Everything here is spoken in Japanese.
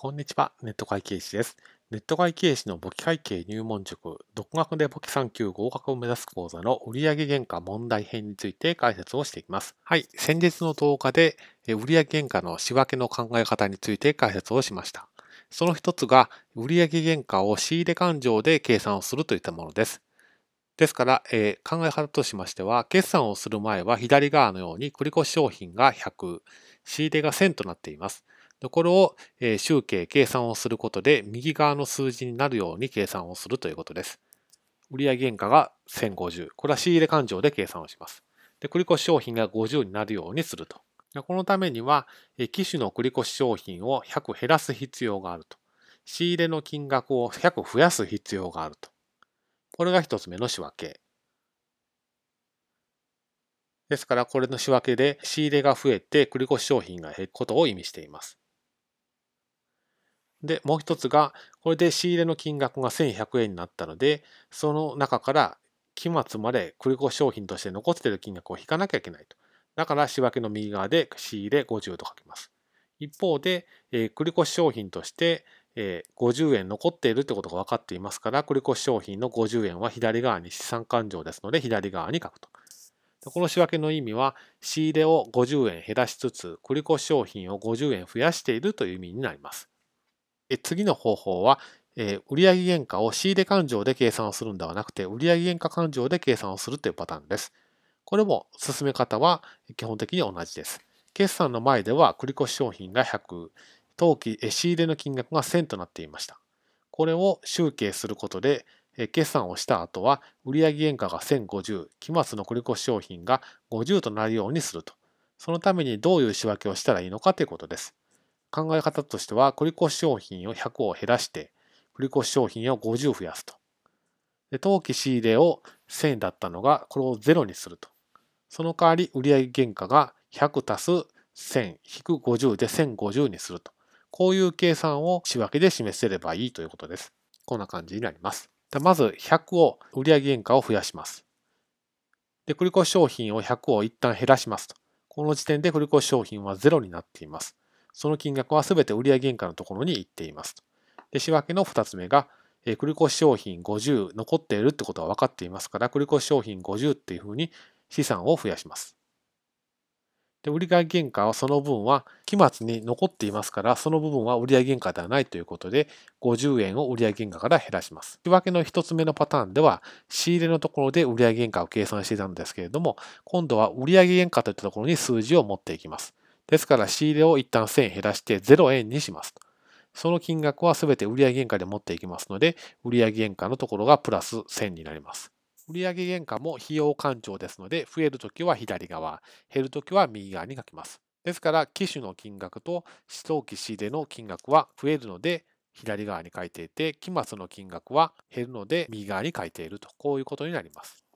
こんにちは、ネット会計士です。ネット会計士の簿記会計入門塾、独学で簿記3級合格を目指す講座の売上原価問題編について解説をしていきます。はい、先日の動画で売上原価の仕分けの考え方について解説をしました。その一つが、売上原価を仕入れ勘定で計算をするといったものです。ですから、えー、考え方としましては、決算をする前は左側のように繰越商品が100、仕入れが1000となっています。でこれを、えー、集計、計算をすることで、右側の数字になるように計算をするということです。売上原価が1050。これは仕入れ勘定で計算をします。で、繰越商品が50になるようにすると。このためには、機種の繰越商品を100減らす必要があると。仕入れの金額を100増やす必要があると。これが一つ目の仕分け。ですから、これの仕分けで仕入れが増えて繰越商品が減ることを意味しています。で、もう一つが、これで仕入れの金額が1100円になったので、その中から期末まで繰り越商品として残っている金額を引かなきゃいけないと。だから仕分けの右側で仕入れ50と書きます。一方で、えー、繰越商品として、えー、50円残っているということが分かっていますから、繰越商品の50円は左側に資産勘定ですので、左側に書くと。この仕分けの意味は、仕入れを50円減らしつつ、繰越商品を50円増やしているという意味になります。次の方法は、えー、売上原価を仕入れ勘定で計算をするんではなくて、売上原価勘定で計算をするというパターンです。これも進め方は基本的に同じです。決算の前では繰越商品が100、当期仕入れの金額が1000となっていました。これを集計することで、決算をした後は売上原価が1050、期末の繰越商品が50となるようにすると。そのためにどういう仕分けをしたらいいのかということです。考え方としては、繰越商品を100を減らして、繰越商品を50増やすと。で当期仕入れを1000だったのが、これを0にすると。その代わり、売上原価が100足す1000引く50で1050にすると。こういう計算を仕分けで示せればいいということです。こんな感じになります。まず100を売上原価を増やします。で、繰越商品を100を一旦減らしますと。この時点で繰越商品は0になっています。その金額はすべて売上原価のところに行っています。で仕分けの2つ目が、え、繰越商品50残っているってことは分かっていますから、繰越商品50っていうふうに資産を増やします。で売上原価はその分は期末に残っていますから、その部分は売上原価ではないということで、50円を売上原価から減らします。仕分けの1つ目のパターンでは、仕入れのところで売上原価を計算していたんですけれども、今度は売上原価といったところに数字を持っていきます。ですから仕入れを一旦1000円減らして0円にします。その金額はすべて売上原価で持っていきますので、売上原価のところがプラス1000になります。売上原価も費用勘定ですので、増えるときは左側、減るときは右側に書きます。ですから、機種の金額と当期仕入れの金額は増えるので、左側に書いていて、期末の金額は減るので、右側に書いていると、こういうことになります。